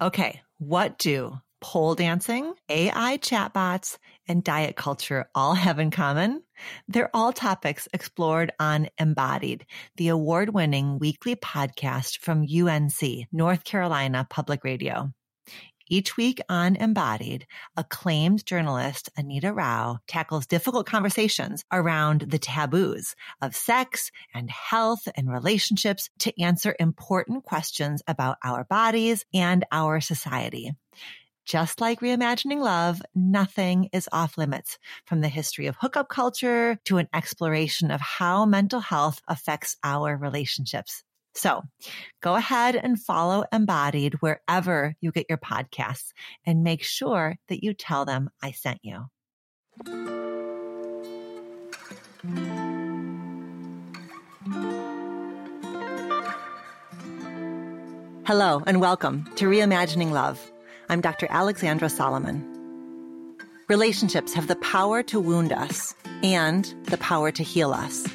Okay, what do pole dancing, AI chatbots, and diet culture all have in common? They're all topics explored on Embodied, the award winning weekly podcast from UNC, North Carolina Public Radio. Each week on Embodied, acclaimed journalist Anita Rao tackles difficult conversations around the taboos of sex and health and relationships to answer important questions about our bodies and our society. Just like reimagining love, nothing is off limits from the history of hookup culture to an exploration of how mental health affects our relationships. So go ahead and follow Embodied wherever you get your podcasts and make sure that you tell them I sent you. Hello and welcome to Reimagining Love. I'm Dr. Alexandra Solomon. Relationships have the power to wound us and the power to heal us.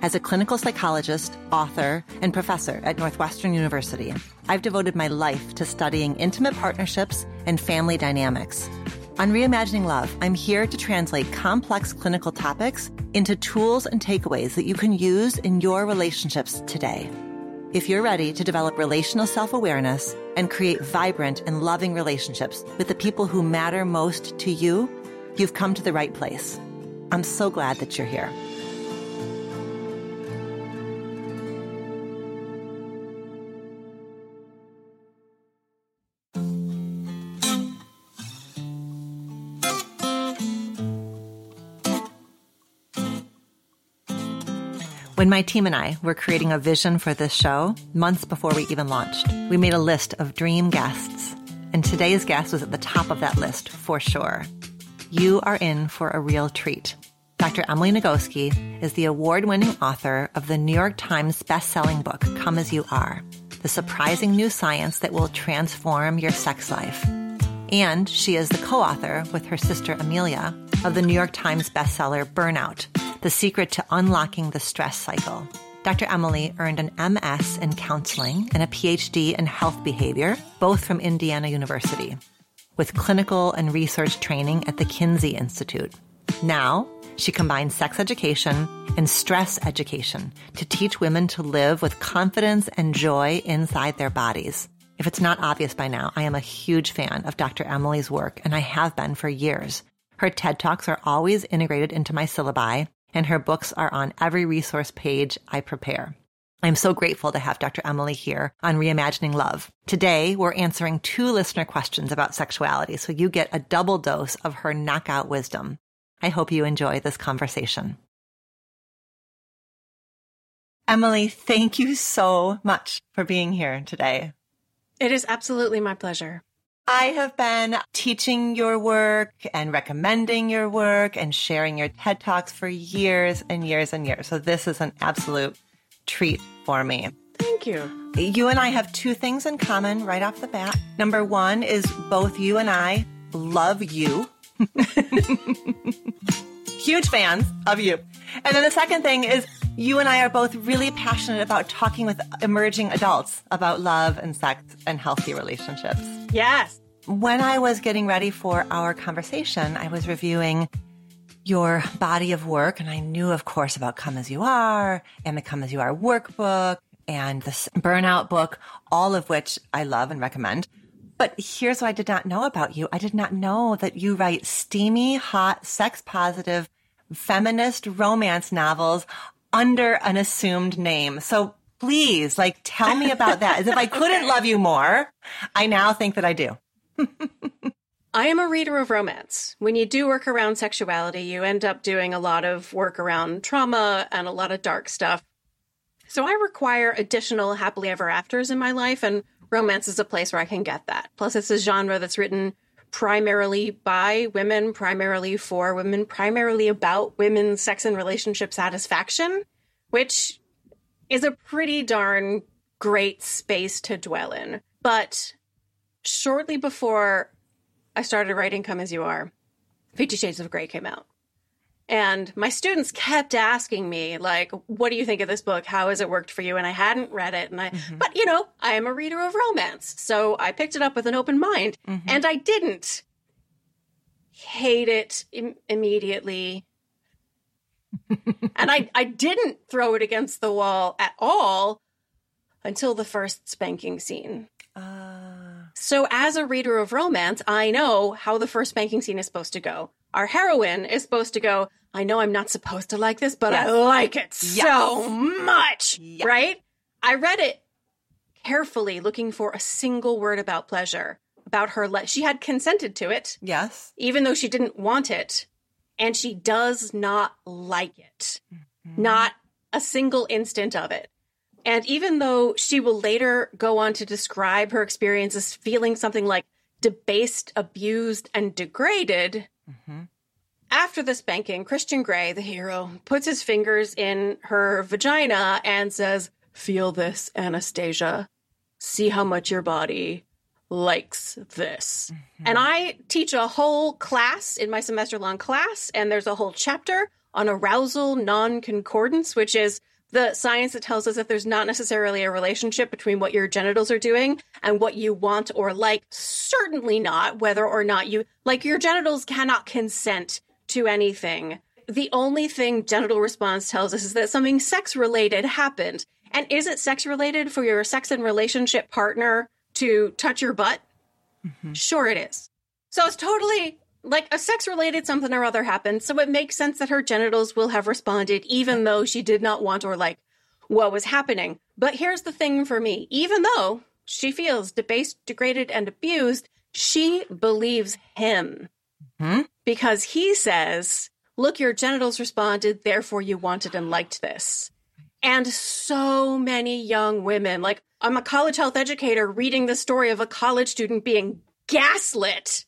As a clinical psychologist, author, and professor at Northwestern University, I've devoted my life to studying intimate partnerships and family dynamics. On Reimagining Love, I'm here to translate complex clinical topics into tools and takeaways that you can use in your relationships today. If you're ready to develop relational self awareness and create vibrant and loving relationships with the people who matter most to you, you've come to the right place. I'm so glad that you're here. When my team and I were creating a vision for this show, months before we even launched, we made a list of dream guests. And today's guest was at the top of that list for sure. You are in for a real treat. Dr. Emily Nagoski is the award winning author of the New York Times best-selling book, Come As You Are, the surprising new science that will transform your sex life. And she is the co-author with her sister Amelia of the New York Times bestseller Burnout, the Secret to Unlocking the Stress Cycle. Dr. Emily earned an MS in counseling and a PhD in health behavior, both from Indiana University, with clinical and research training at the Kinsey Institute. Now, she combines sex education and stress education to teach women to live with confidence and joy inside their bodies. If it's not obvious by now, I am a huge fan of Dr. Emily's work, and I have been for years. Her TED Talks are always integrated into my syllabi, and her books are on every resource page I prepare. I'm so grateful to have Dr. Emily here on Reimagining Love. Today, we're answering two listener questions about sexuality, so you get a double dose of her knockout wisdom. I hope you enjoy this conversation. Emily, thank you so much for being here today. It is absolutely my pleasure. I have been teaching your work and recommending your work and sharing your TED Talks for years and years and years. So this is an absolute treat for me. Thank you. You and I have two things in common right off the bat. Number one is both you and I love you. Huge fans of you. And then the second thing is you and I are both really passionate about talking with emerging adults about love and sex and healthy relationships. Yes. When I was getting ready for our conversation, I was reviewing your body of work, and I knew, of course, about Come As You Are and the Come As You Are workbook and the Burnout book, all of which I love and recommend. But here's what I did not know about you. I did not know that you write steamy, hot, sex positive, feminist romance novels under an assumed name. So please, like, tell me about that. As if I couldn't love you more, I now think that I do. I am a reader of romance. When you do work around sexuality, you end up doing a lot of work around trauma and a lot of dark stuff. So I require additional happily ever afters in my life, and romance is a place where I can get that. Plus, it's a genre that's written primarily by women, primarily for women, primarily about women's sex and relationship satisfaction, which is a pretty darn great space to dwell in. But shortly before I started writing Come As You Are, Fifty Shades of Grey came out. And my students kept asking me, like, what do you think of this book? How has it worked for you? And I hadn't read it. And I, mm-hmm. but you know, I am a reader of romance. So I picked it up with an open mind mm-hmm. and I didn't hate it Im- immediately. and I, I didn't throw it against the wall at all until the first spanking scene. Uh... So, as a reader of romance, I know how the first spanking scene is supposed to go. Our heroine is supposed to go, I know I'm not supposed to like this, but yes. I like it yes. so much. Yes. Right? I read it carefully, looking for a single word about pleasure, about her. Le- she had consented to it. Yes. Even though she didn't want it. And she does not like it. Mm-hmm. Not a single instant of it. And even though she will later go on to describe her experience as feeling something like debased, abused, and degraded, mm-hmm. After the spanking, Christian Grey, the hero, puts his fingers in her vagina and says, Feel this, Anastasia. See how much your body likes this. Mm-hmm. And I teach a whole class in my semester long class, and there's a whole chapter on arousal non concordance, which is the science that tells us that there's not necessarily a relationship between what your genitals are doing and what you want or like. Certainly not whether or not you like your genitals cannot consent to anything. The only thing genital response tells us is that something sex related happened. And is it sex related for your sex and relationship partner to touch your butt? Mm-hmm. Sure, it is. So it's totally like a sex related something or other happened. So it makes sense that her genitals will have responded, even though she did not want or like what was happening. But here's the thing for me even though she feels debased, degraded, and abused, she believes him. Hmm? Because he says, Look, your genitals responded, therefore you wanted and liked this. And so many young women, like I'm a college health educator reading the story of a college student being gaslit.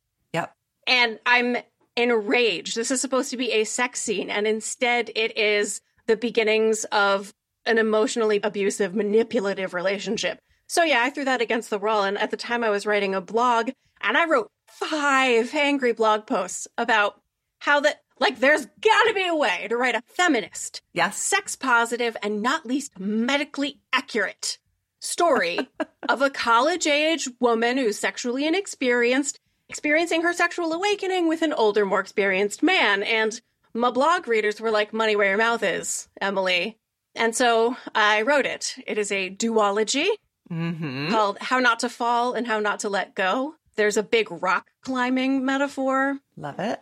And I'm enraged. This is supposed to be a sex scene, and instead it is the beginnings of an emotionally abusive, manipulative relationship. So yeah, I threw that against the wall. And at the time I was writing a blog and I wrote five angry blog posts about how that like there's gotta be a way to write a feminist, yes, sex positive, and not least medically accurate story of a college age woman who's sexually inexperienced, experiencing her sexual awakening with an older, more experienced man. And my blog readers were like, money where your mouth is, Emily. And so I wrote it. It is a duology mm-hmm. called How Not to Fall and How Not to Let Go. There's a big rock climbing metaphor. Love it.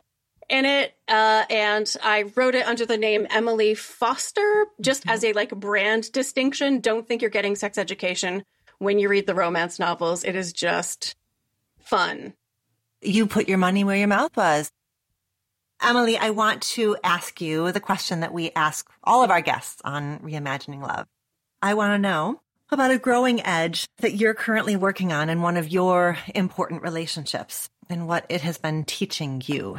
In it, uh, and I wrote it under the name Emily Foster, just mm-hmm. as a like brand distinction. Don't think you're getting sex education when you read the romance novels. It is just fun. You put your money where your mouth was. Emily, I want to ask you the question that we ask all of our guests on Reimagining Love. I want to know about a growing edge that you're currently working on in one of your important relationships and what it has been teaching you.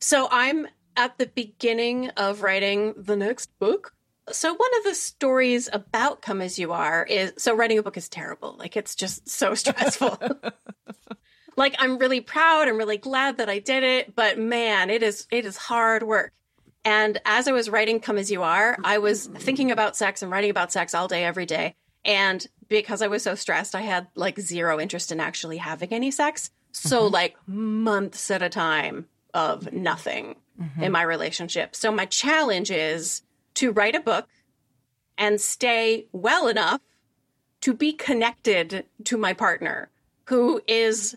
So I'm at the beginning of writing the next book. So one of the stories about Come As You Are is so writing a book is terrible. Like it's just so stressful. like I'm really proud, I'm really glad that I did it, but man, it is it is hard work. And as I was writing Come As You Are, I was thinking about sex and writing about sex all day, every day. And because I was so stressed, I had like zero interest in actually having any sex. So, mm-hmm. like months at a time of nothing mm-hmm. in my relationship. So, my challenge is to write a book and stay well enough to be connected to my partner, who is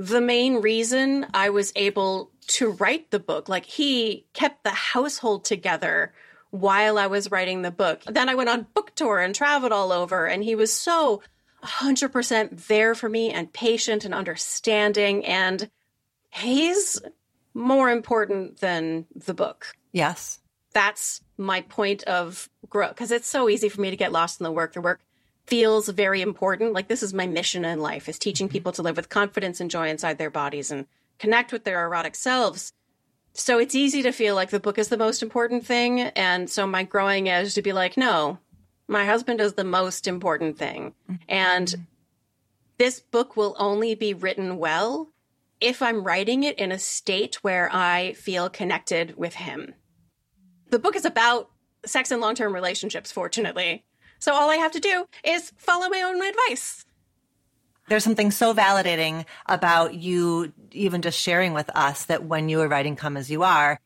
the main reason I was able to write the book. Like he kept the household together while I was writing the book. Then I went on book tour and traveled all over, and he was so 100% there for me and patient and understanding. And he's more important than the book. Yes. That's my point of growth because it's so easy for me to get lost in the work. The work feels very important. Like this is my mission in life is teaching mm-hmm. people to live with confidence and joy inside their bodies and connect with their erotic selves. So it's easy to feel like the book is the most important thing. And so my growing edge to be like, no, my husband is the most important thing. Mm-hmm. And this book will only be written well if I'm writing it in a state where I feel connected with him. The book is about sex and long term relationships, fortunately. So all I have to do is follow my own advice. There's something so validating about you even just sharing with us that when you were writing Come As You Are,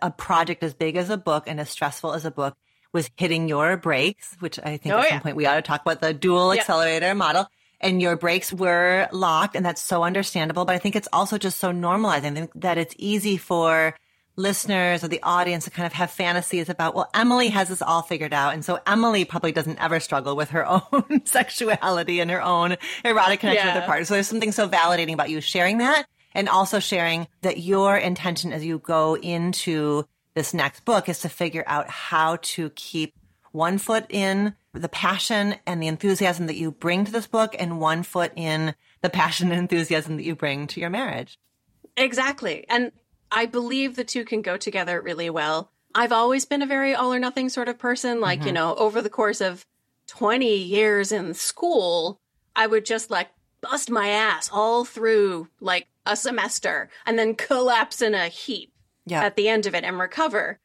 a project as big as a book and as stressful as a book was hitting your brakes, which I think oh, at yeah. some point we ought to talk about the dual yeah. accelerator model. And your brakes were locked, and that's so understandable. But I think it's also just so normalizing that it's easy for listeners or the audience to kind of have fantasies about, well, Emily has this all figured out. And so Emily probably doesn't ever struggle with her own sexuality and her own erotic connection yeah. with her partner. So there's something so validating about you sharing that and also sharing that your intention as you go into this next book is to figure out how to keep one foot in the passion and the enthusiasm that you bring to this book and one foot in the passion and enthusiasm that you bring to your marriage. Exactly. And I believe the two can go together really well. I've always been a very all or nothing sort of person. Like, mm-hmm. you know, over the course of 20 years in school, I would just like bust my ass all through like a semester and then collapse in a heap yeah. at the end of it and recover.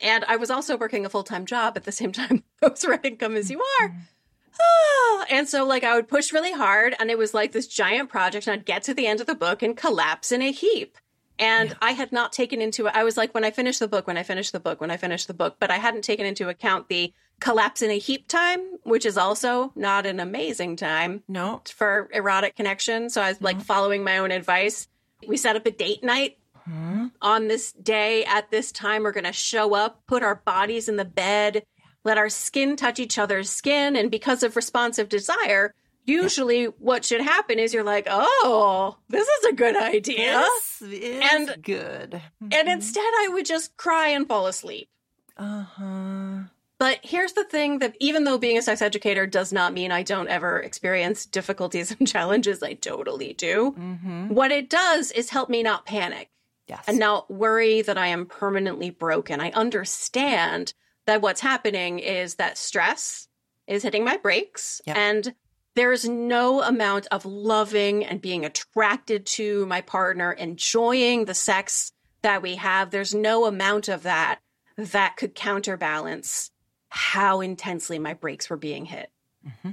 And I was also working a full time job at the same time I was writing Come As You Are. Mm-hmm. and so, like, I would push really hard, and it was like this giant project, and I'd get to the end of the book and collapse in a heap. And yeah. I had not taken into I was like, when I finish the book, when I finish the book, when I finish the book, but I hadn't taken into account the collapse in a heap time, which is also not an amazing time. No. For erotic connection. So I was like following my own advice. We set up a date night hmm on this day at this time. We're going to show up, put our bodies in the bed, let our skin touch each other's skin. And because of responsive desire, usually yeah. what should happen is you're like, oh, this is a good idea. This and good. Mm-hmm. And instead, I would just cry and fall asleep. Uh huh. But here's the thing that even though being a sex educator does not mean I don't ever experience difficulties and challenges, I totally do. Mm-hmm. What it does is help me not panic. Yes. And not worry that I am permanently broken. I understand that what's happening is that stress is hitting my brakes yep. and there is no amount of loving and being attracted to my partner, enjoying the sex that we have. There's no amount of that that could counterbalance how intensely my brakes were being hit. Mm-hmm.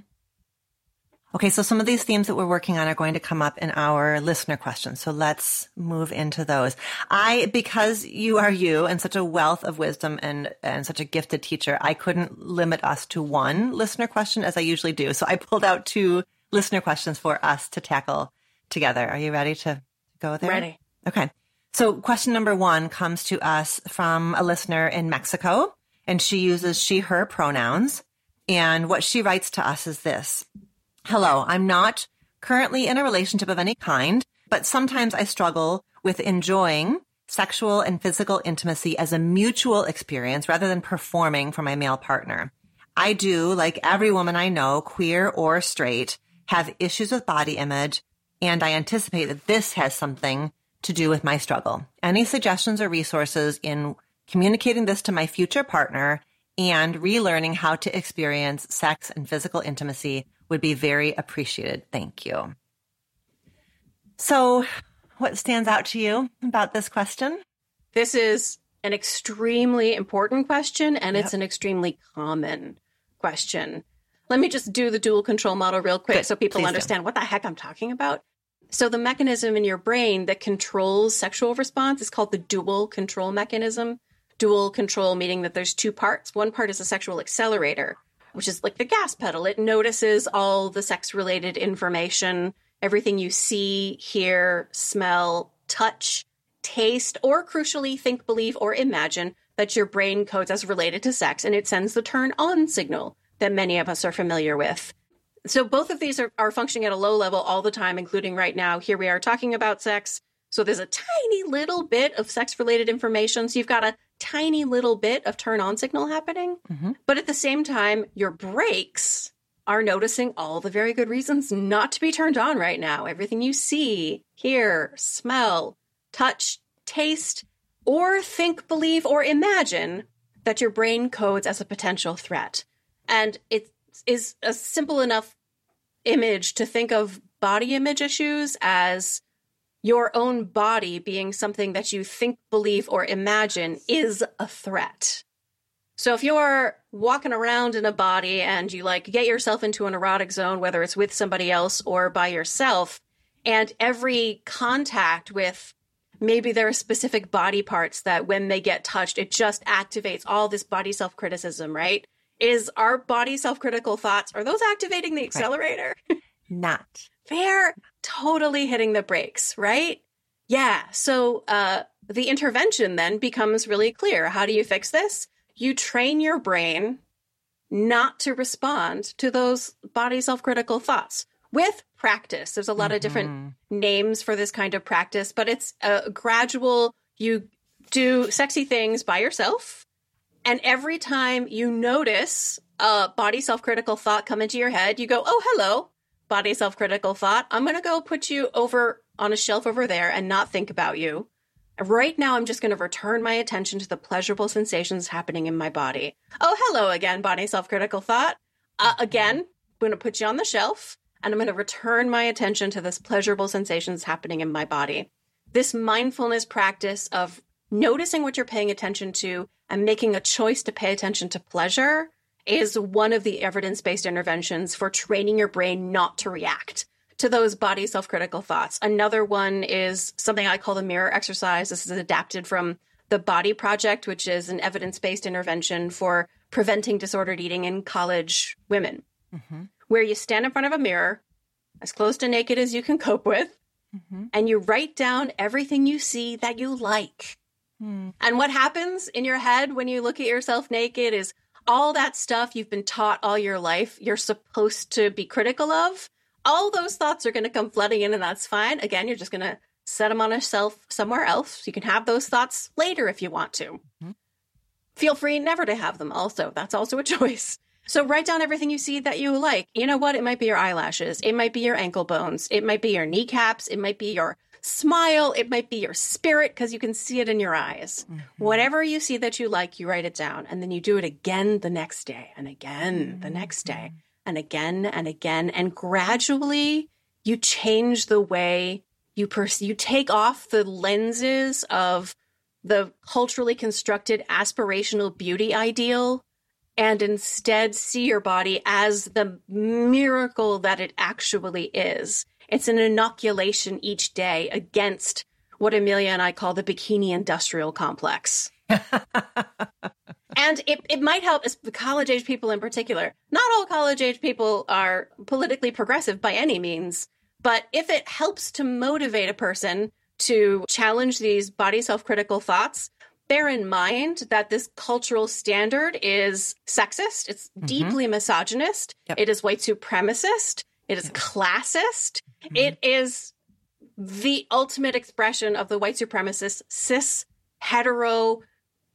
Okay, so some of these themes that we're working on are going to come up in our listener questions. So let's move into those. I, because you are you and such a wealth of wisdom and, and such a gifted teacher, I couldn't limit us to one listener question as I usually do. So I pulled out two listener questions for us to tackle together. Are you ready to go there? Ready. Okay. So question number one comes to us from a listener in Mexico and she uses she, her pronouns. And what she writes to us is this. Hello, I'm not currently in a relationship of any kind, but sometimes I struggle with enjoying sexual and physical intimacy as a mutual experience rather than performing for my male partner. I do, like every woman I know, queer or straight, have issues with body image, and I anticipate that this has something to do with my struggle. Any suggestions or resources in communicating this to my future partner and relearning how to experience sex and physical intimacy would be very appreciated. Thank you. So, what stands out to you about this question? This is an extremely important question and yep. it's an extremely common question. Let me just do the dual control model real quick Good. so people Please understand do. what the heck I'm talking about. So, the mechanism in your brain that controls sexual response is called the dual control mechanism. Dual control meaning that there's two parts. One part is a sexual accelerator, which is like the gas pedal. It notices all the sex related information, everything you see, hear, smell, touch, taste, or crucially think, believe, or imagine that your brain codes as related to sex. And it sends the turn on signal that many of us are familiar with. So both of these are, are functioning at a low level all the time, including right now. Here we are talking about sex. So there's a tiny little bit of sex related information. So you've got a tiny little bit of turn on signal happening. Mm-hmm. But at the same time, your brakes are noticing all the very good reasons not to be turned on right now. Everything you see, hear, smell, touch, taste, or think, believe, or imagine that your brain codes as a potential threat. And it is a simple enough image to think of body image issues as your own body being something that you think, believe, or imagine is a threat. So if you're walking around in a body and you like get yourself into an erotic zone, whether it's with somebody else or by yourself, and every contact with maybe there are specific body parts that when they get touched, it just activates all this body self criticism, right? Is our body self critical thoughts, are those activating the accelerator? Right. Not. They're totally hitting the brakes, right? Yeah. So uh, the intervention then becomes really clear. How do you fix this? You train your brain not to respond to those body self critical thoughts with practice. There's a lot mm-hmm. of different mm-hmm. names for this kind of practice, but it's a gradual, you do sexy things by yourself. And every time you notice a body self critical thought come into your head, you go, Oh, hello, body self critical thought. I'm going to go put you over on a shelf over there and not think about you. Right now, I'm just going to return my attention to the pleasurable sensations happening in my body. Oh, hello again, body self critical thought. Uh, again, I'm going to put you on the shelf and I'm going to return my attention to this pleasurable sensations happening in my body. This mindfulness practice of noticing what you're paying attention to and making a choice to pay attention to pleasure is one of the evidence based interventions for training your brain not to react to those body self critical thoughts. Another one is something I call the mirror exercise. This is adapted from the Body Project, which is an evidence based intervention for preventing disordered eating in college women, mm-hmm. where you stand in front of a mirror, as close to naked as you can cope with, mm-hmm. and you write down everything you see that you like. Mm. And what happens in your head when you look at yourself naked is all that stuff you've been taught all your life you're supposed to be critical of all those thoughts are going to come flooding in, and that's fine. Again, you're just going to set them on a shelf somewhere else. You can have those thoughts later if you want to. Mm-hmm. Feel free never to have them, also. That's also a choice. So write down everything you see that you like. You know what? It might be your eyelashes. It might be your ankle bones. It might be your kneecaps. It might be your smile. It might be your spirit because you can see it in your eyes. Mm-hmm. Whatever you see that you like, you write it down. And then you do it again the next day and again mm-hmm. the next day and again and again. And gradually you change the way you pers- you take off the lenses of the culturally constructed aspirational beauty ideal and instead see your body as the miracle that it actually is. It's an inoculation each day against what Amelia and I call the bikini industrial complex. and it, it might help as college age people in particular. Not all college age people are politically progressive by any means, but if it helps to motivate a person to challenge these body self critical thoughts, bear in mind that this cultural standard is sexist, it's mm-hmm. deeply misogynist, yep. it is white supremacist, it is classist, mm-hmm. it is the ultimate expression of the white supremacist cis hetero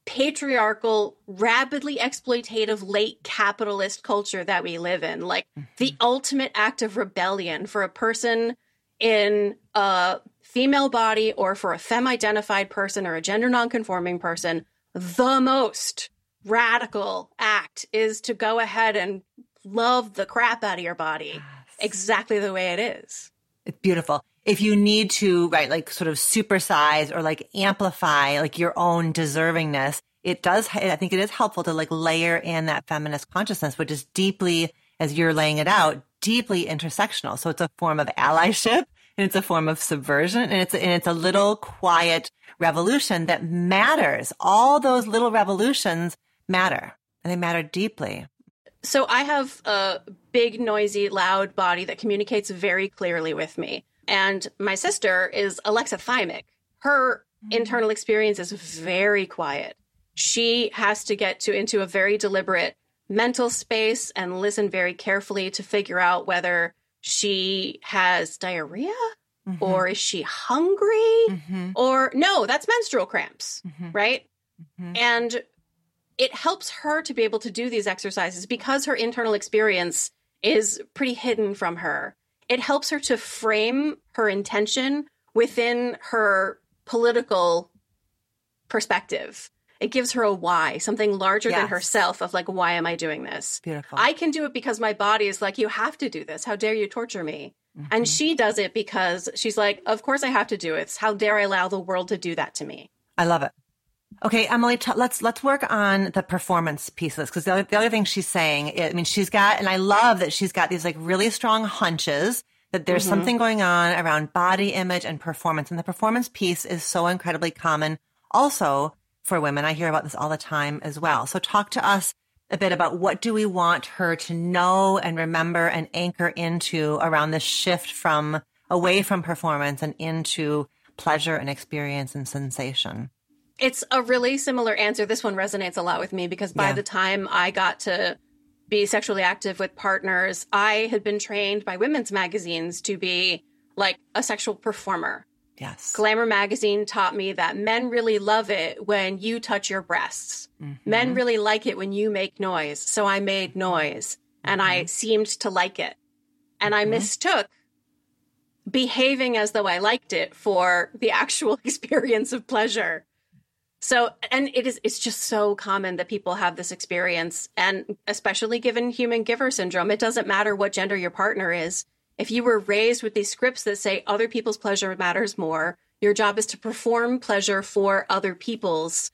patriarchal, rapidly exploitative, late capitalist culture that we live in. Like mm-hmm. the ultimate act of rebellion for a person in a female body or for a femme identified person or a gender nonconforming person, the most radical act is to go ahead and love the crap out of your body yes. Exactly the way it is. It's beautiful if you need to, right, like sort of supersize or like amplify like your own deservingness, it does, I think it is helpful to like layer in that feminist consciousness, which is deeply, as you're laying it out, deeply intersectional. So it's a form of allyship and it's a form of subversion and it's, and it's a little quiet revolution that matters. All those little revolutions matter and they matter deeply. So I have a big, noisy, loud body that communicates very clearly with me. And my sister is alexithymic. Her mm-hmm. internal experience is very quiet. She has to get to into a very deliberate mental space and listen very carefully to figure out whether she has diarrhea mm-hmm. or is she hungry mm-hmm. or no, that's menstrual cramps, mm-hmm. right? Mm-hmm. And it helps her to be able to do these exercises because her internal experience is pretty hidden from her it helps her to frame her intention within her political perspective. It gives her a why, something larger yes. than herself of like, why am I doing this? Beautiful. I can do it because my body is like, you have to do this. How dare you torture me? Mm-hmm. And she does it because she's like, of course I have to do it. How dare I allow the world to do that to me? I love it. Okay, Emily, t- let's let's work on the performance pieces because the other, the other thing she's saying, I mean, she's got, and I love that she's got these like really strong hunches that there's mm-hmm. something going on around body image and performance, and the performance piece is so incredibly common also for women. I hear about this all the time as well. So talk to us a bit about what do we want her to know and remember and anchor into around this shift from away from performance and into pleasure and experience and sensation. It's a really similar answer. This one resonates a lot with me because by yeah. the time I got to be sexually active with partners, I had been trained by women's magazines to be like a sexual performer. Yes. Glamour magazine taught me that men really love it when you touch your breasts. Mm-hmm. Men really like it when you make noise. So I made noise and mm-hmm. I seemed to like it. And I mm-hmm. mistook behaving as though I liked it for the actual experience of pleasure. So, and it is, it's just so common that people have this experience. And especially given human giver syndrome, it doesn't matter what gender your partner is. If you were raised with these scripts that say other people's pleasure matters more, your job is to perform pleasure for other people's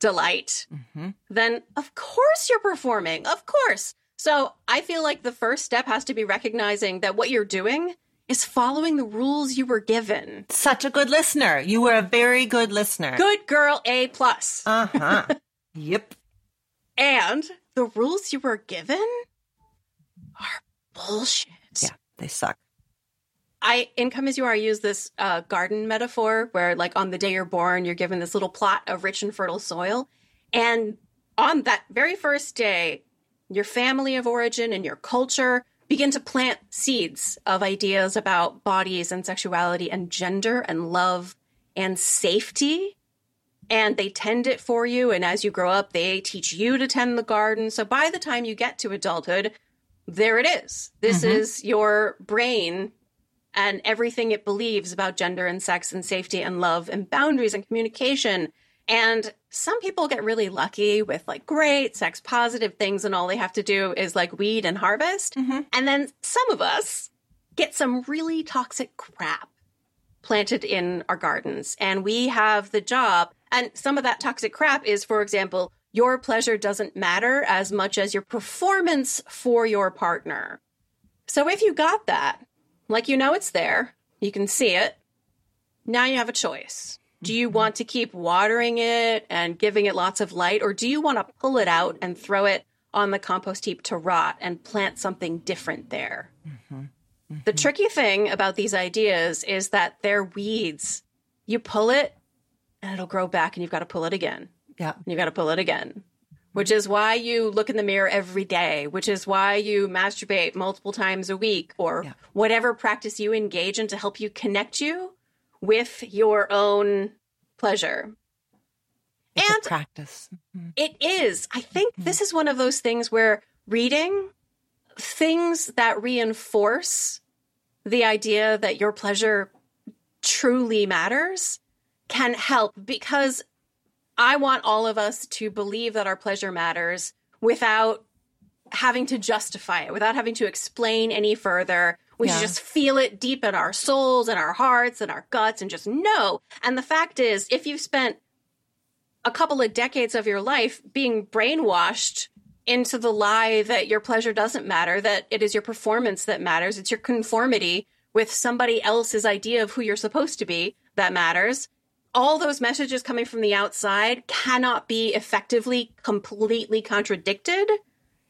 delight, mm-hmm. then of course you're performing. Of course. So I feel like the first step has to be recognizing that what you're doing is following the rules you were given. Such a good listener. You were a very good listener. Good girl, A plus. Uh huh. yep. And the rules you were given are bullshit. Yeah, they suck. I in Come As You Are I use this uh, garden metaphor where, like, on the day you're born, you're given this little plot of rich and fertile soil, and on that very first day, your family of origin and your culture begin to plant seeds of ideas about bodies and sexuality and gender and love and safety. And they tend it for you. And as you grow up, they teach you to tend the garden. So by the time you get to adulthood, there it is. This mm-hmm. is your brain and everything it believes about gender and sex and safety and love and boundaries and communication and some people get really lucky with like great sex positive things, and all they have to do is like weed and harvest. Mm-hmm. And then some of us get some really toxic crap planted in our gardens. And we have the job, and some of that toxic crap is, for example, your pleasure doesn't matter as much as your performance for your partner. So if you got that, like you know it's there, you can see it, now you have a choice. Do you want to keep watering it and giving it lots of light, or do you want to pull it out and throw it on the compost heap to rot and plant something different there? Mm-hmm. Mm-hmm. The tricky thing about these ideas is that they're weeds. You pull it and it'll grow back, and you've got to pull it again. Yeah. You've got to pull it again. Which is why you look in the mirror every day, which is why you masturbate multiple times a week, or yeah. whatever practice you engage in to help you connect you with your own pleasure. It's and practice. Mm-hmm. It is. I think mm-hmm. this is one of those things where reading things that reinforce the idea that your pleasure truly matters can help because I want all of us to believe that our pleasure matters without having to justify it, without having to explain any further, we yeah. should just feel it deep in our souls and our hearts and our guts and just know. And the fact is, if you've spent a couple of decades of your life being brainwashed into the lie that your pleasure doesn't matter, that it is your performance that matters, it's your conformity with somebody else's idea of who you're supposed to be that matters. All those messages coming from the outside cannot be effectively completely contradicted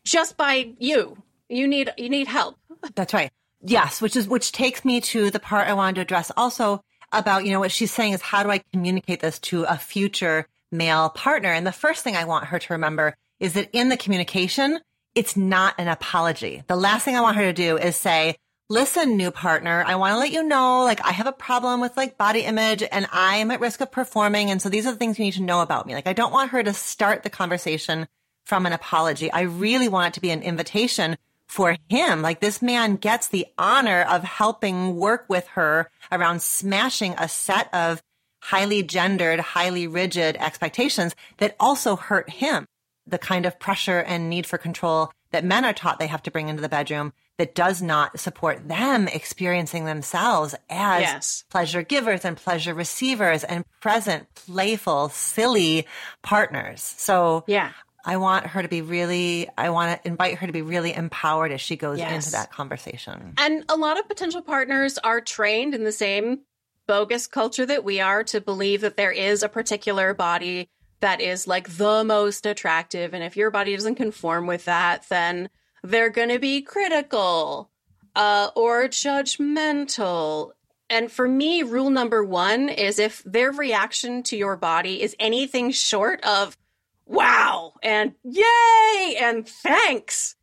just by you. You need you need help. That's right. Yes, which is which takes me to the part I wanted to address also about, you know, what she's saying is how do I communicate this to a future male partner? And the first thing I want her to remember is that in the communication, it's not an apology. The last thing I want her to do is say, listen, new partner, I want to let you know, like, I have a problem with like body image and I am at risk of performing. And so these are the things you need to know about me. Like, I don't want her to start the conversation from an apology. I really want it to be an invitation for him. Like this man gets the honor of helping work with her around smashing a set of highly gendered, highly rigid expectations that also hurt him. The kind of pressure and need for control that men are taught they have to bring into the bedroom that does not support them experiencing themselves as Yes. pleasure givers and pleasure receivers and present, playful, silly partners. So Yeah. I want her to be really, I want to invite her to be really empowered as she goes Yes. into that conversation. And a lot of potential partners are trained in the same bogus culture that we are to believe that there is a particular body that is like the most attractive. And if your body doesn't conform with that, then they're going to be critical uh, or judgmental. And for me, rule number one is if their reaction to your body is anything short of wow and yay and thanks,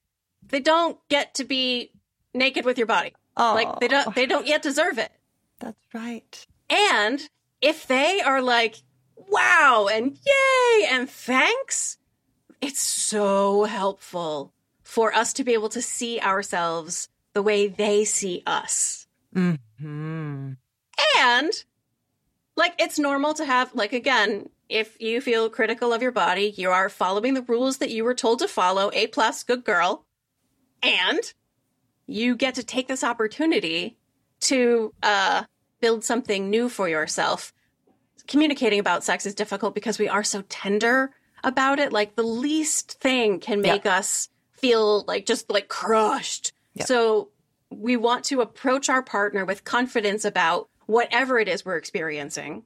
they don't get to be naked with your body. Oh, Like they don't they don't yet deserve it. That's right. And if they are like, wow and yay and thanks, it's so helpful for us to be able to see ourselves the way they see us. Hmm. And like it's normal to have like again, if you feel critical of your body, you are following the rules that you were told to follow, A plus, good girl. And you get to take this opportunity to uh build something new for yourself. Communicating about sex is difficult because we are so tender about it. Like the least thing can make us feel like just like crushed. Yep. So we want to approach our partner with confidence about whatever it is we're experiencing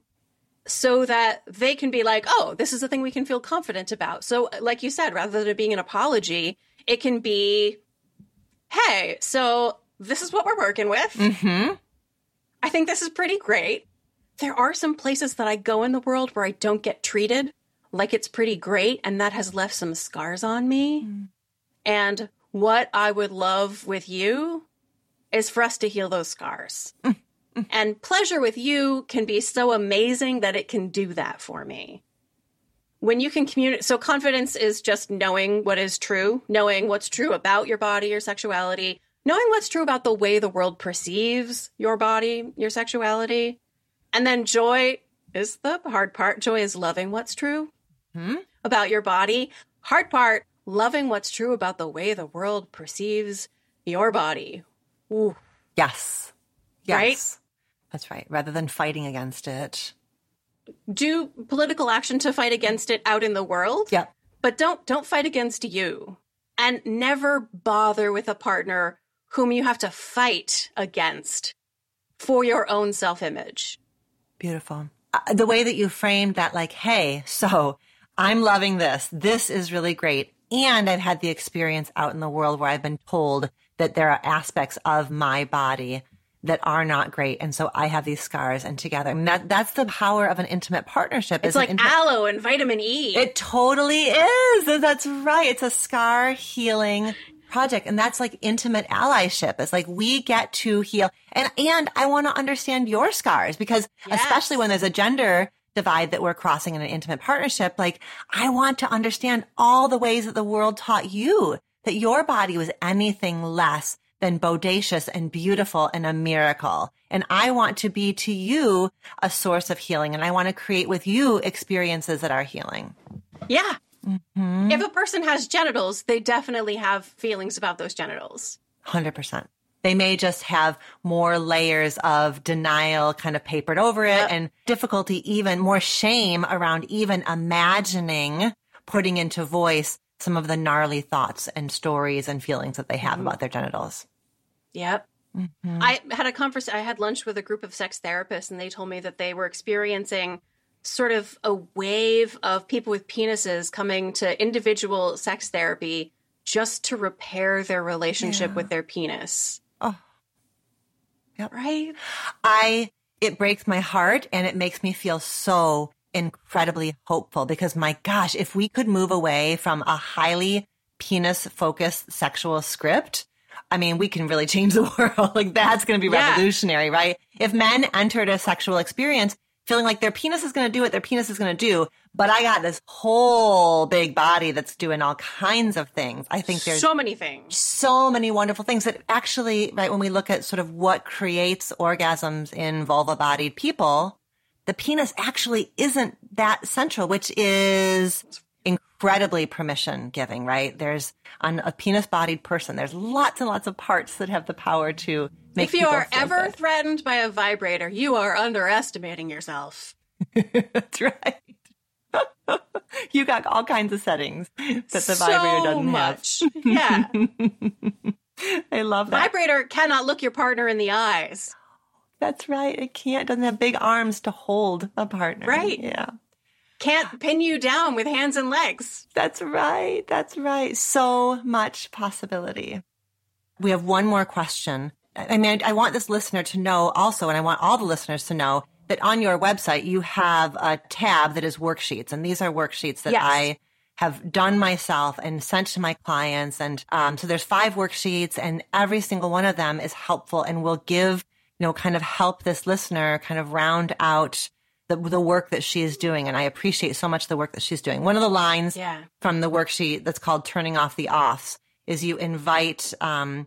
so that they can be like, oh, this is a thing we can feel confident about. So, like you said, rather than it being an apology, it can be, hey, so this is what we're working with. Mm-hmm. I think this is pretty great. There are some places that I go in the world where I don't get treated like it's pretty great, and that has left some scars on me. And what I would love with you is for us to heal those scars. And pleasure with you can be so amazing that it can do that for me. When you can communicate, so confidence is just knowing what is true, knowing what's true about your body, your sexuality, knowing what's true about the way the world perceives your body, your sexuality. And then joy is the hard part. Joy is loving what's true Hmm? about your body. Hard part, loving what's true about the way the world perceives your body. Ooh. Yes. Yes. Right? That's right. Rather than fighting against it. Do political action to fight against it out in the world. Yep. But don't don't fight against you. And never bother with a partner whom you have to fight against for your own self-image. Beautiful. Uh, the way that you framed that, like, hey, so I'm loving this. This is really great. And I've had the experience out in the world where I've been told that there are aspects of my body that are not great. And so I have these scars and together. Mean, that, that's the power of an intimate partnership. It's like intimate- aloe and vitamin E. It totally is. That's right. It's a scar healing project. And that's like intimate allyship. It's like we get to heal. And, and I want to understand your scars because Yes. especially when there's a gender divide that we're crossing in an intimate partnership, like I want to understand all the ways that the world taught you that your body was anything less than bodacious and beautiful and a miracle. And I want to be to you a source of healing. And I want to create with you experiences that are healing. yeah. Mm-hmm. If a person has genitals, they definitely have feelings about those genitals. 100%. They may just have more layers of denial kind of papered over it Yep. and difficulty, even more shame around even imagining putting into voice some of the gnarly thoughts and stories and feelings that they have about their genitals. Yep. Mm-hmm. I had a conversation. I had lunch with a group of sex therapists, and they told me that they were experiencing sort of a wave of people with penises coming to individual sex therapy just to repair their relationship Yeah. with their penis. Oh. Yep. Right? I, it breaks my heart and it makes me feel so incredibly hopeful because my gosh, if we could move away from a highly penis focused sexual script, I mean, we can really change the world. like that's going to be Yeah. revolutionary, right? If men entered a sexual experience feeling like their penis is going to do what their penis is going to do, but I got this whole big body that's doing all kinds of things. I think there's so many things. so many wonderful things that actually, right, when we look at sort of what creates orgasms in vulva bodied people, the penis actually isn't that central, which is incredibly permission giving, right? There's on a penis bodied person, there's lots and lots of parts that have the power to make If you are ever good. threatened by a vibrator, you are underestimating yourself. That's right. you got all kinds of settings that the so vibrator doesn't much. Yeah. I love that. Vibrator cannot look your partner in the eyes. That's right. It can't doesn't have big arms to hold a partner. Right. Yeah. Can't pin you down with hands and legs. That's right. That's right. So much possibility. We have one more question. I mean, I want this listener to know also, and I want all the listeners to know that on your website, you have a tab that is worksheets. And these are worksheets that Yes. I have done myself and sent to my clients. And um, so there's five worksheets and every single one of them is helpful and will give, you know, kind of help this listener kind of round out the, the work that she is doing. And I appreciate so much the work that she's doing. One of the lines Yeah. from the worksheet that's called turning off the offs is you invite um,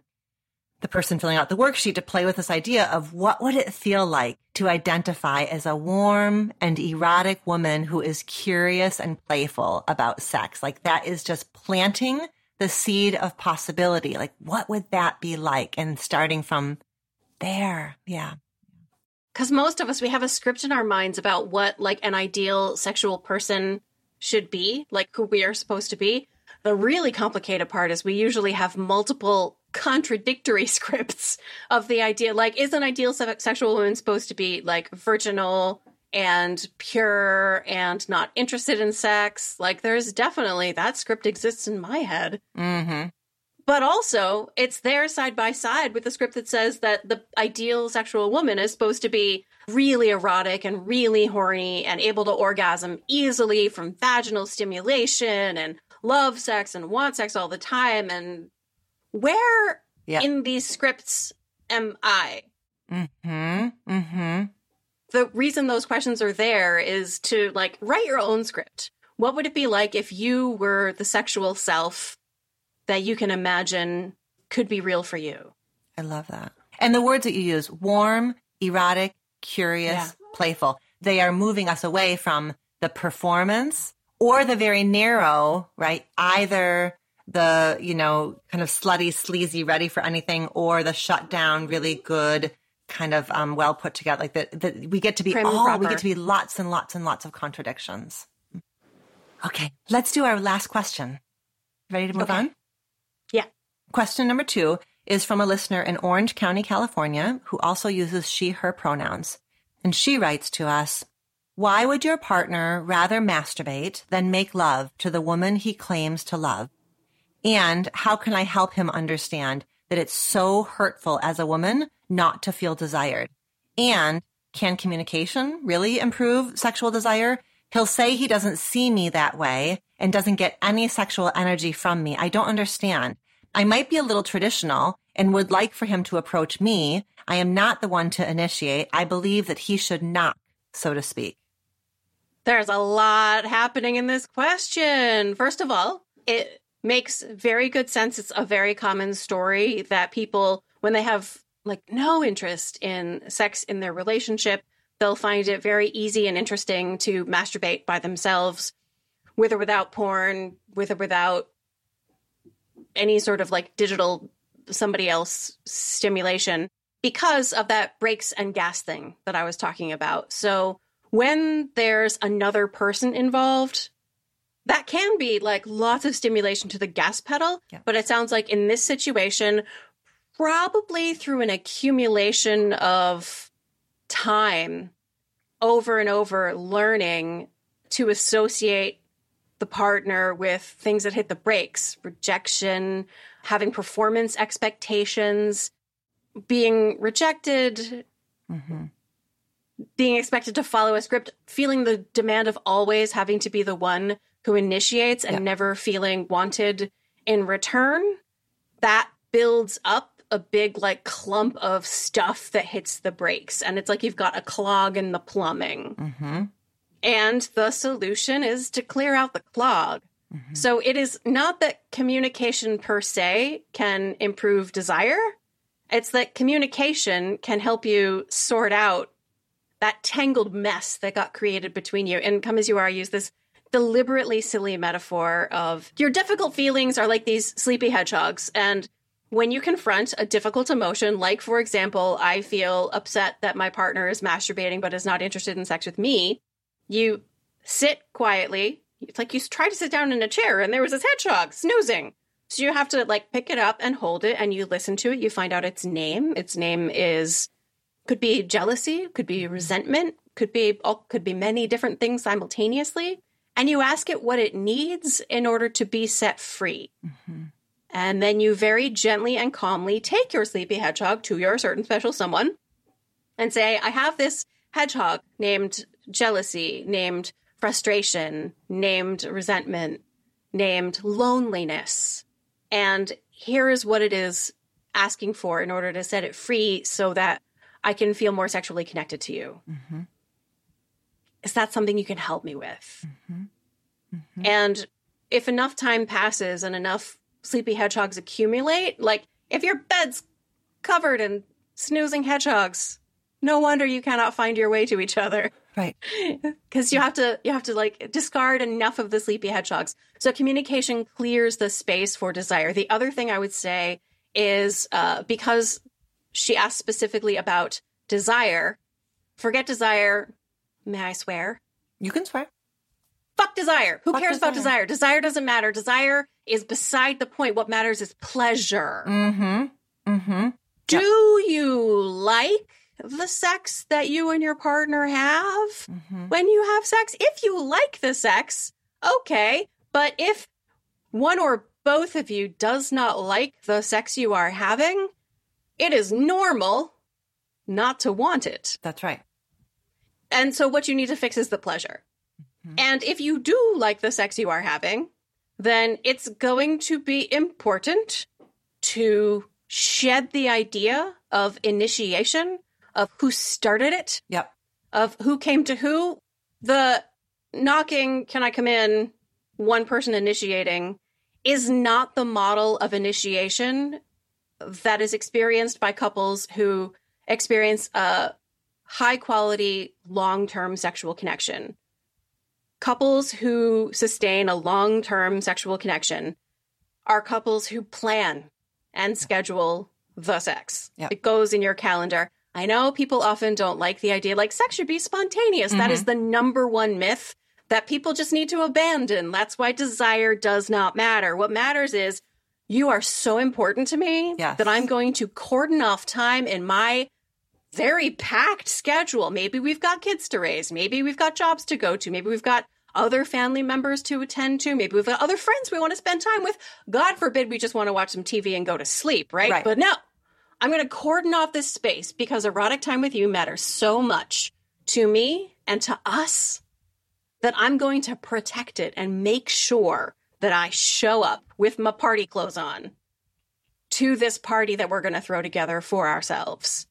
the person filling out the worksheet to play with this idea of what would it feel like to identify as a warm and erotic woman who is curious and playful about sex like that is just planting the seed of possibility like what would that be like and starting from there yeah Because most of us, we have a script in our minds about what like an ideal sexual person should be, like who we are supposed to be. The really complicated part is we usually have multiple contradictory scripts of the idea. Like, is an ideal se- sexual woman supposed to be like virginal and pure and not interested in sex? Like, there's definitely that script exists in my head. mm-hmm But also, it's there side by side with the script that says that the ideal sexual woman is supposed to be really erotic and really horny and able to orgasm easily from vaginal stimulation and love sex and want sex all the time. And where Yeah. in these scripts am I? mm-hmm mm-hmm The reason those questions are there is to like write your own script. What would it be like if you were the sexual self that you can imagine could be real for you? I love that. And the words that you use warm, erotic, curious, Yeah. playful they are moving us away from the performance or the very narrow, right? Either the, you know, kind of slutty, sleazy, ready for anything or the shut down, really good, kind of um, well put together. Like that, we get to be Prim all, we get to be lots and lots and lots of contradictions. Okay, let's do our last question. Ready to move Okay. on? Yeah. Question number two is from a listener in Orange County, California, who also uses she, her pronouns. And she writes to us, why would your partner rather masturbate than make love to the woman he claims to love? And how can I help him understand that it's so hurtful as a woman not to feel desired? And can communication really improve sexual desire? He'll say he doesn't see me that way and doesn't get any sexual energy from me. I don't understand. I might be a little traditional and would like for him to approach me. I am not the one to initiate. I believe that he should knock, so to speak. There's a lot happening in this question. First of all, it makes very good sense. It's a very common story that people, when they have like no interest in sex in their relationship, they'll find it very easy and interesting to masturbate by themselves with or without porn, with or without any sort of like digital somebody else stimulation because of that brakes and gas thing that I was talking about. So when there's another person involved, that can be like lots of stimulation to the gas pedal. Yeah. But it sounds like in this situation, probably through an accumulation of time over and over learning to associate the partner with things that hit the brakes rejection, having performance expectations, being rejected, Mm-hmm. being expected to follow a script, feeling the demand of always having to be the one who initiates and never feeling wanted in return, that builds up a big like clump of stuff that hits the brakes. And it's like you've got a clog in the plumbing. Mm-hmm. And the solution is to clear out the clog. Mm-hmm. So it is not that communication per se can improve desire. It's that communication can help you sort out that tangled mess that got created between you. And come as you are, I use this deliberately silly metaphor of your difficult feelings are like these sleepy hedgehogs. And when you confront a difficult emotion, like, for example, I feel upset that my partner is masturbating but is not interested in sex with me, you sit quietly. It's like you try to sit down in a chair and there was this hedgehog snoozing. So you have to like pick it up and hold it and you listen to it. You find out its name. Its name is could be jealousy, could be resentment, could be all could be many different things simultaneously. And you ask it what it needs in order to be set free. Mm-hmm. And then you very gently and calmly take your sleepy hedgehog to your certain special someone and say, I have this hedgehog named jealousy, named frustration, named resentment, named loneliness. And here is what it is asking for in order to set it free so that I can feel more sexually connected to you. Mm-hmm. Is that something you can help me with? Mm-hmm. Mm-hmm. And if enough time passes and enough sleepy hedgehogs accumulate, like if your bed's covered in snoozing hedgehogs, no wonder you cannot find your way to each other. Right. Because you have to you have to like discard enough of the sleepy hedgehogs. So communication clears the space for desire. The other thing I would say is uh, because she asked specifically about desire, forget desire. May I swear? You can swear. Fuck desire. Who Fuck cares desire. about desire? Desire doesn't matter. Desire is beside the point. What matters is pleasure. Mm-hmm. Mm-hmm. Do yep. you like the sex that you and your partner have mm-hmm. when you have sex? If you like the sex, okay. But if one or both of you does not like the sex you are having, it is normal not to want it. That's right. And so what you need to fix is the pleasure. Mm-hmm. And if you do like the sex you are having, then it's going to be important to shed the idea of initiation, of who started it, yep, of who came to who. The knocking, can I come in, one person initiating is not the model of initiation that is experienced by couples who experience a high quality, long term sexual connection. Couples who sustain a long term sexual connection are couples who plan and schedule the sex. Yep. It goes in your calendar. I know people often don't like the idea, like sex should be spontaneous. Mm-hmm. That is mm-hmm. the number one myth that people just need to abandon. That's why desire does not matter. What matters is you are so important to me yes. that I'm going to cordon off time in my very packed schedule. Maybe we've got kids to raise. Maybe we've got jobs to go to. Maybe we've got other family members to attend to. Maybe we've got other friends we want to spend time with. God forbid we just want to watch some TV and go to sleep, right? right. But no, I'm going to cordon off this space because erotic time with you matters so much to me and to us that I'm going to protect it and make sure that I show up with my party clothes on to this party that we're going to throw together for ourselves.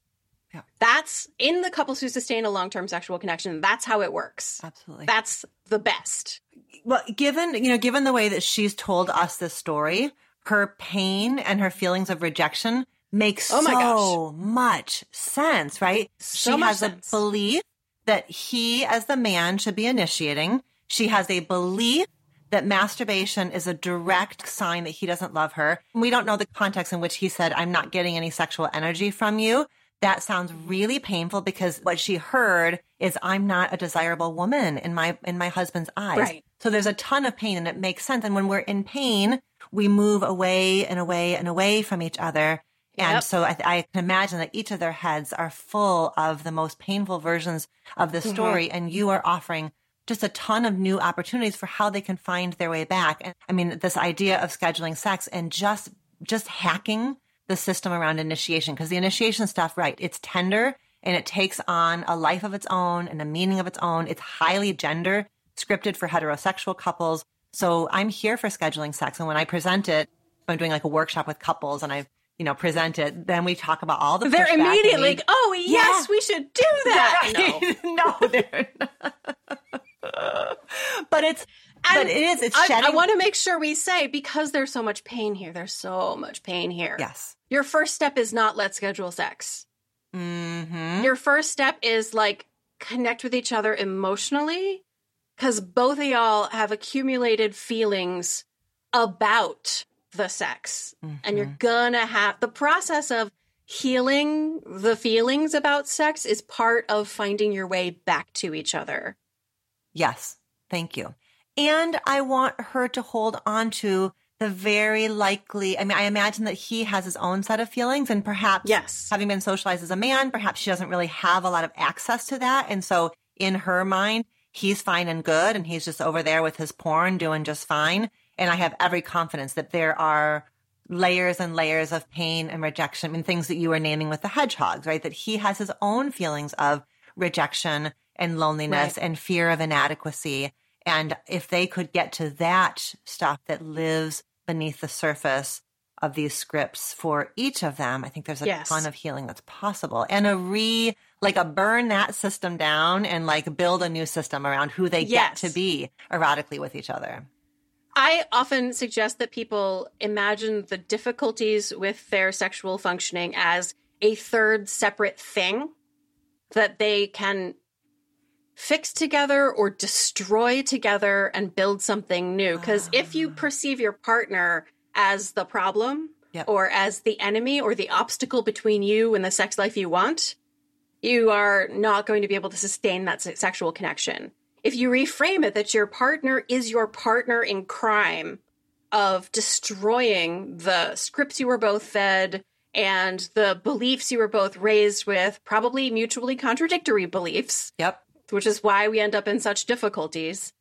Yeah. That's in the couples who sustain a long term sexual connection. That's how it works. Absolutely. That's the best. Well, given, you know, given the way that she's told us this story, her pain and her feelings of rejection makes oh so gosh. much sense, right? So she has sense. a belief that he, as the man, should be initiating. She has a belief that masturbation is a direct sign that he doesn't love her. We don't know the context in which he said, I'm not getting any sexual energy from you. That sounds really painful because what she heard is I'm not a desirable woman in my in my husband's eyes. Right. So there's a ton of pain and it makes sense. And when we're in pain, we move away and away and away from each other. And yep. so I, I, can imagine that each of their heads are full of the most painful versions of the mm-hmm. story. Mm-hmm. And you are offering just a ton of new opportunities for how they can find their way back. And I mean, this idea of scheduling sex and just, just hacking the system around initiation, because the initiation stuff, right, it's tender and it takes on a life of its own and a meaning of its own. It's highly gender scripted for heterosexual couples. So I'm here for scheduling sex. And when I present it, I'm doing like a workshop with couples and I've you know, present it, then we talk about all the. They're immediately like, "Oh yes, yeah. we should do that." Right. No, no, they're not. but it's but it is it's I, I, want to make sure we say because there's so much pain here there's so much pain here yes your first step is not let's schedule sex mm-hmm. your first step is like connect with each other emotionally because both of y'all have accumulated feelings about the sex. Mm-hmm. And you're gonna have the process of healing the feelings about sex is part of finding your way back to each other. Yes. Thank you. And I want her to hold on to the very likely, I mean, I imagine that he has his own set of feelings and perhaps yes. having been socialized as a man, perhaps she doesn't really have a lot of access to that. And so in her mind, he's fine and good and he's just over there with his porn doing just fine. And I have every confidence that there are layers and layers of pain and rejection I mean, things that you were naming with the hedgehogs, right? That he has his own feelings of rejection and loneliness right. and fear of inadequacy. And if they could get to that stuff that lives beneath the surface of these scripts for each of them, I think there's a yes. ton of healing that's possible and a re, like a burn that system down and like build a new system around who they yes. get to be erotically with each other. I often suggest that people imagine the difficulties with their sexual functioning as a third separate thing that they can fix together or destroy together and build something new. Because if you ah. perceive your partner as the problem yep. or as the enemy or the obstacle between you and the sex life you want, you are not going to be able to sustain that sexual connection if you reframe it that your partner is your partner in crime of destroying the scripts you were both fed and the beliefs you were both raised with, probably mutually contradictory beliefs. Yep. Which is why we end up in such difficulties.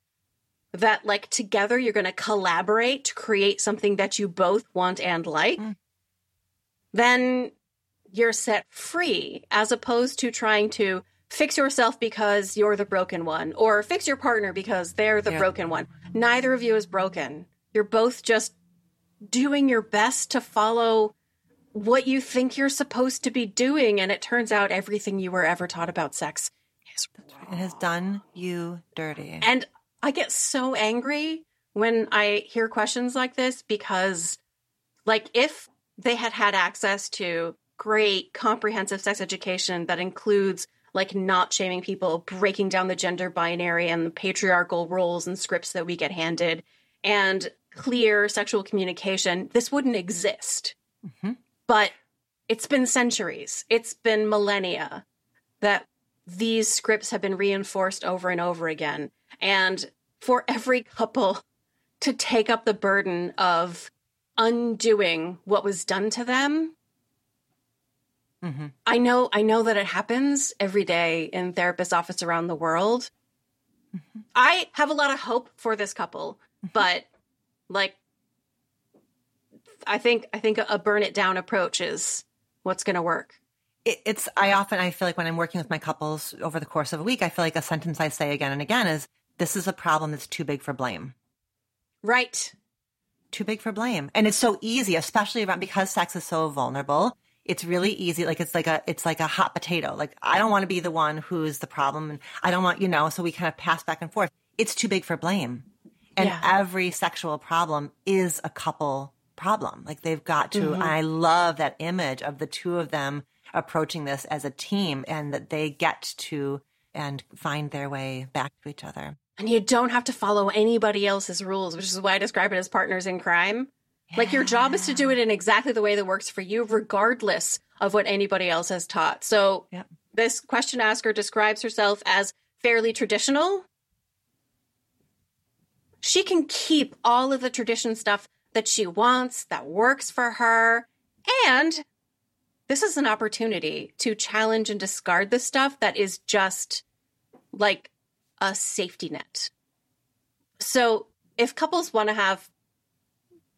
That, like, together you're going to collaborate to create something that you both want and like. Mm. Then you're set free as opposed to trying to fix yourself because you're the broken one, or fix your partner because they're the yeah. broken one. Neither of you is broken. You're both just doing your best to follow what you think you're supposed to be doing, and it turns out everything you were ever taught about sex is wrong. It has done you dirty. And I get so angry when I hear questions like this because, like, if they had had access to great comprehensive sex education that includes like not shaming people, breaking down the gender binary and the patriarchal roles and scripts that we get handed, and clear sexual communication, this wouldn't exist. Mm-hmm. But it's been centuries, it's been millennia that these scripts have been reinforced over and over again. And for every couple to take up the burden of undoing what was done to them Mm-hmm. I know, I know that it happens every day in therapist office around the world. Mm-hmm. I have a lot of hope for this couple, mm-hmm. but like, I think I think a burn it down approach is what's going to work. It, it's I often I feel like when I'm working with my couples over the course of a week, I feel like a sentence I say again and again is, "This is a problem that's too big for blame." Right. Too big for blame, and it's so easy, especially around because sex is so vulnerable it's really easy. Like it's like a, it's like a hot potato. Like I don't want to be the one who's the problem and I don't want, you know, so we kind of pass back and forth. It's too big for blame. And yeah. every sexual problem is a couple problem. Like they've got to, mm-hmm. I love that image of the two of them approaching this as a team and that they get to and find their way back to each other. And you don't have to follow anybody else's rules, which is why I describe it as partners in crime. Like your job is to do it in exactly the way that works for you, regardless of what anybody else has taught. So yep. this question asker describes herself as fairly traditional. She can keep all of the tradition stuff that she wants, that works for her. And this is an opportunity to challenge and discard the stuff that is just like a safety net. So if couples want to have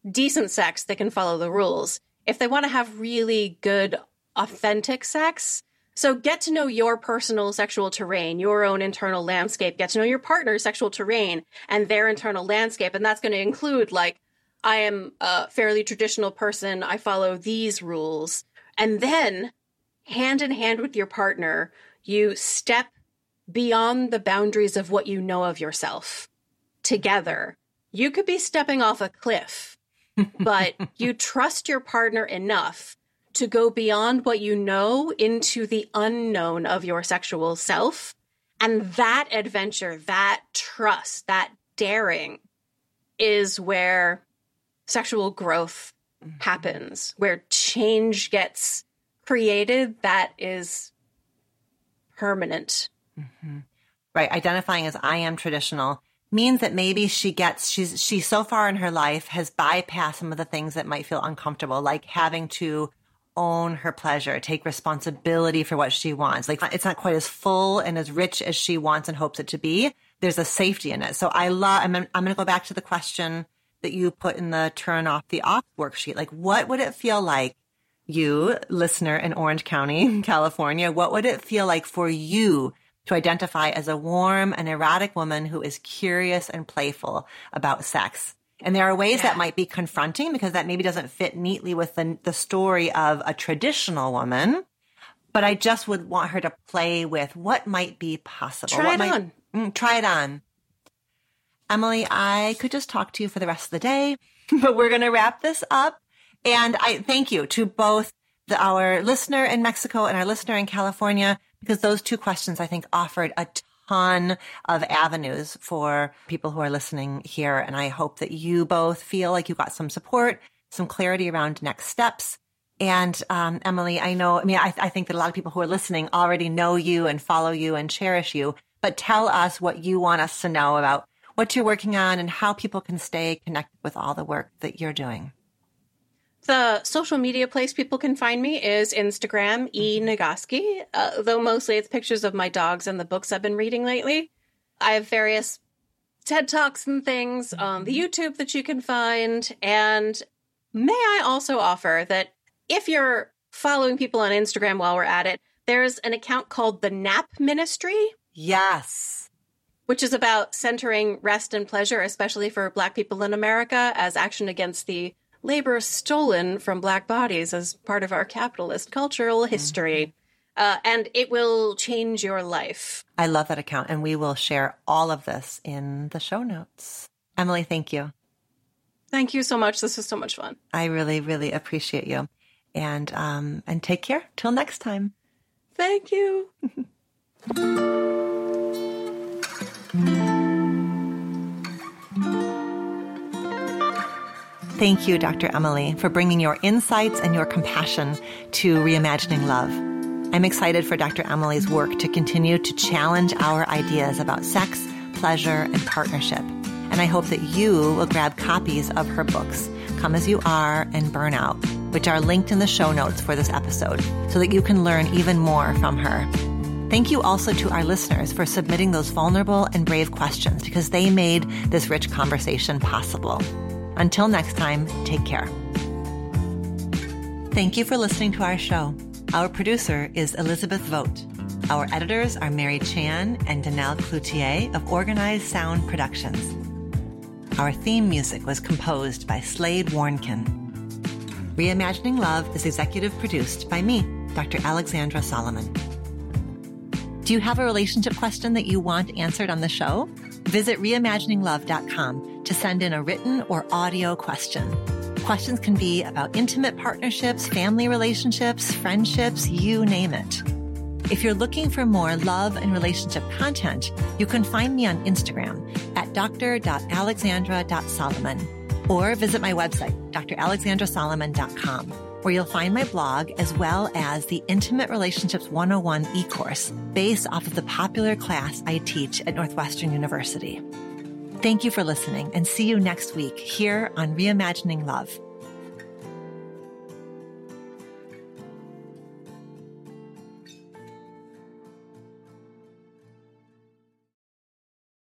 decent sex, they can follow the rules. If they want to have really good, authentic sex, so get to know your personal sexual terrain, your own internal landscape, get to know your partner's sexual terrain and their internal landscape. And that's going to include like, I am a fairly traditional person. I follow these rules. And then hand in hand with your partner, you step beyond the boundaries of what you know of yourself together. You could be stepping off a cliff but you trust your partner enough to go beyond what you know into the unknown of your sexual self And that adventure, that trust, that daring is where sexual growth happens, where change gets created that is permanent. Mm-hmm. Right. Identifying as I am traditional means that maybe she gets, she's, she so far in her life has bypassed some of the things that might feel uncomfortable, like having to own her pleasure, take responsibility for what she wants. Like it's not quite as full and as rich as she wants and hopes it to be. There's a safety in it. So I love, I'm, I'm going to go back to the question that you put in the turn off the off worksheet. Like what would it feel like you listener in Orange County, California? What would it feel like for you to identify as a warm and erotic woman who is curious and playful about sex? And there are ways yeah. that might be confronting because that maybe doesn't fit neatly with the, the story of a traditional woman. But I just would want her to play with what might be possible. Try what it might, on. Mm, try it on. Emily, I could just talk to you for the rest of the day, but we're going to wrap this up. And I thank you to both the, our listener in Mexico and our listener in California, because those two questions I think offered a ton of avenues for people who are listening here. And I hope that you both feel like you got some support, some clarity around next steps. And um, Emily, I know, I mean, I, I think that a lot of people who are listening already know you and follow you and cherish you, but tell us what you want us to know about what you're working on and how people can stay connected with all the work that you're doing. The social media place people can find me is Instagram, E. Nagoski, uh, though mostly it's pictures of my dogs and the books I've been reading lately. I have various TED Talks and things on the mm-hmm. YouTube that you can find. And may I also offer that if you're following people on Instagram while we're at it, there's an account called the Nap Ministry. Yes. Which is about centering rest and pleasure, especially for Black people in America, as action against the labor stolen from black bodies as part of our capitalist cultural mm-hmm. history. Uh, and it will change your life. I love that account, and we will share all of this in the show notes. Emily, thank you. Thank you so much. This was so much fun. I really, really appreciate you, and um, and take care. Till next time. Thank you. Thank you, Dr. Emily, for bringing your insights and your compassion to reimagining love. I'm excited for Dr. Emily's work to continue to challenge our ideas about sex, pleasure, and partnership. And I hope that you will grab copies of her books, Come As You Are and Burnout, which are linked in the show notes for this episode, so that you can learn even more from her. Thank you also to our listeners for submitting those vulnerable and brave questions because they made this rich conversation possible. Until next time, take care. Thank you for listening to our show. Our producer is Elizabeth Vogt. Our editors are Mary Chan and Danelle Cloutier of Organized Sound Productions. Our theme music was composed by Slade Warnkin. Reimagining Love is executive produced by me, Dr. Alexandra Solomon. Do you have a relationship question that you want answered on the show? Visit reimagininglove.com to send in a written or audio question. Questions can be about intimate partnerships, family relationships, friendships, you name it. If you're looking for more love and relationship content, you can find me on Instagram at dr.alexandra.solomon or visit my website, dralexandrasolomon.com, where you'll find my blog as well as the Intimate Relationships 101 e-course based off of the popular class I teach at Northwestern University. Thank you for listening and see you next week here on Reimagining Love.